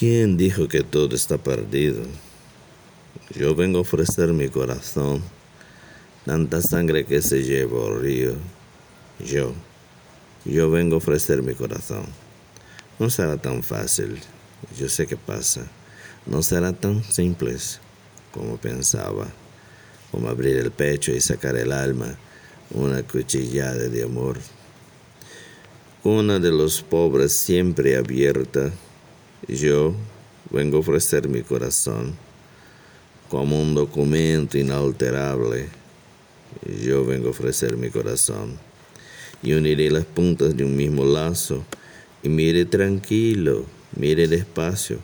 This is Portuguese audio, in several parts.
¿Quién dijo que todo está perdido? Yo vengo a ofrecer mi corazón, tanta sangre que se lleva al río. Yo, yo vengo a ofrecer mi corazón. No será tan fácil, yo sé que pasa. No será tan simple como pensaba, como abrir el pecho y sacar el alma, una cuchillada de amor. Una de los pobres siempre abierta yo vengo a ofrecer mi corazón como un documento inalterable. Yo vengo a ofrecer mi corazón y uniré las puntas de un mismo lazo y mire tranquilo, mire despacio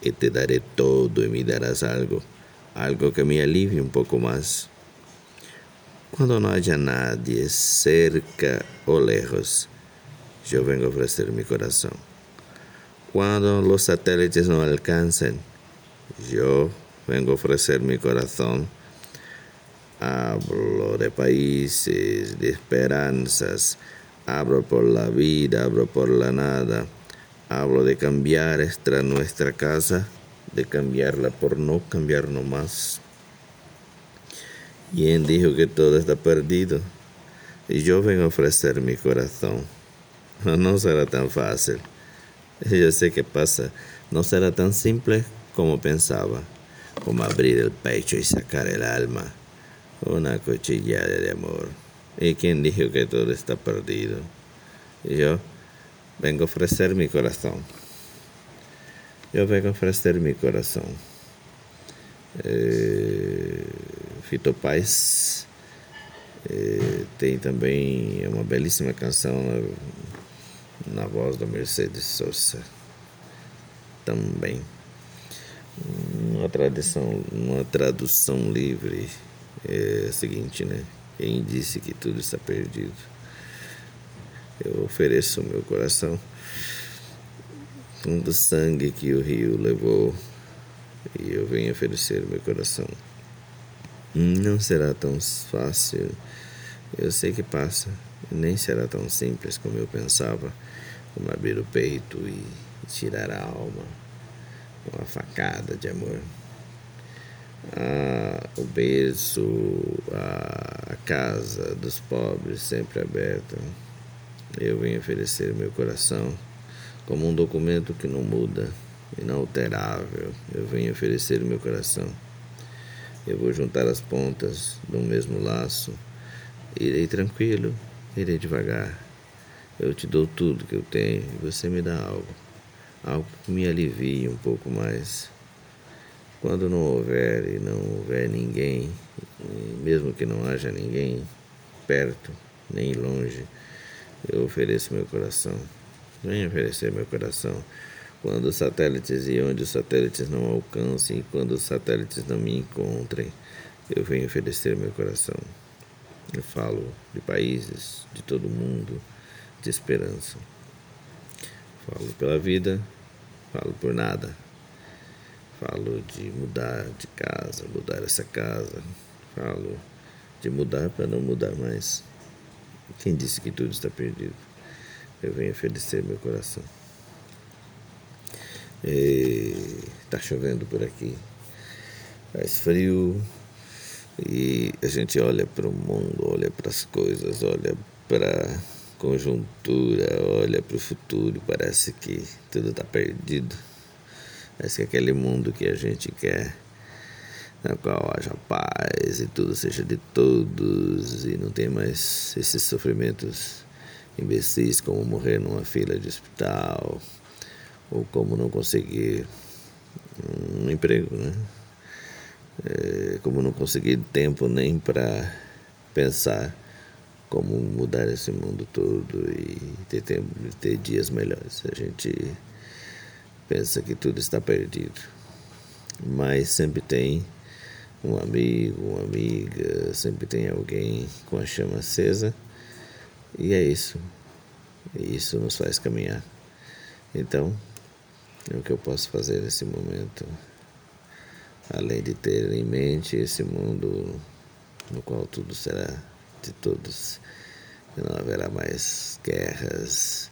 y te daré todo y me darás algo, algo que me alivie un poco más. Cuando no haya nadie cerca o lejos, yo vengo a ofrecer mi corazón. Cuando los satélites no alcancen, yo vengo a ofrecer mi corazón. Hablo de países, de esperanzas, hablo por la vida, hablo por la nada, hablo de cambiar esta nuestra casa, de cambiarla por no cambiar más. ¿Quién dijo que todo está perdido? Y yo vengo a ofrecer mi corazón. No será tan fácil. Yo sé que pasa. No será tan simple como pensaba, como abrir el pecho y sacar el alma. Una cuchillada de amor. ¿Y quién dijo que todo está perdido? Yo vengo a ofrecer mi corazón. Yo vengo a ofrecer mi corazón. Eh, Fito Paz eh, tem também uma belíssima canção na voz da Mercedes Sosa também. Uma tradução, uma tradução livre é a seguinte, né? Quem disse que tudo está perdido? Eu ofereço o meu coração com o sangue que o rio levou e eu venho oferecer o meu coração. Não será tão fácil, eu sei que passa, nem será tão simples como eu pensava como abrir o peito e tirar a alma, uma facada de amor. Ah, o berço, a casa dos pobres sempre aberta. Eu venho oferecer meu coração como um documento que não muda, inalterável. Eu venho oferecer meu coração. Eu vou juntar as pontas do mesmo laço. Irei tranquilo, irei devagar eu te dou tudo que eu tenho e você me dá algo, algo que me alivie um pouco mais. Quando não houver e não houver ninguém, mesmo que não haja ninguém perto nem longe, eu ofereço meu coração. Venha oferecer meu coração. Quando os satélites e onde os satélites não alcancem, quando os satélites não me encontrem, eu venho oferecer meu coração. Eu falo de países, de todo mundo de esperança. Falo pela vida, falo por nada. Falo de mudar de casa, mudar essa casa. Falo de mudar para não mudar mais. Quem disse que tudo está perdido? Eu venho oferecer meu coração. Está chovendo por aqui. Faz frio. E a gente olha para o mundo, olha para as coisas, olha para conjuntura, olha para o futuro, parece que tudo está perdido. Parece que aquele mundo que a gente quer, na qual haja paz e tudo seja de todos e não tem mais esses sofrimentos imbecis como morrer numa fila de hospital ou como não conseguir um emprego, né? É, como não conseguir tempo nem para pensar como mudar esse mundo todo e ter, ter dias melhores. A gente pensa que tudo está perdido, mas sempre tem um amigo, uma amiga, sempre tem alguém com a chama acesa e é isso. E isso nos faz caminhar. Então, é o que eu posso fazer nesse momento, além de ter em mente esse mundo no qual tudo será de todos. Não haverá mais guerras,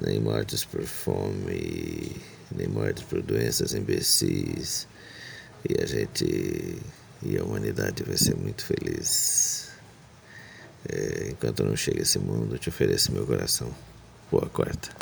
nem mortes por fome, nem mortes por doenças imbecis. E a gente e a humanidade vai ser muito feliz. É, enquanto não chega esse mundo, te ofereço meu coração. Boa quarta.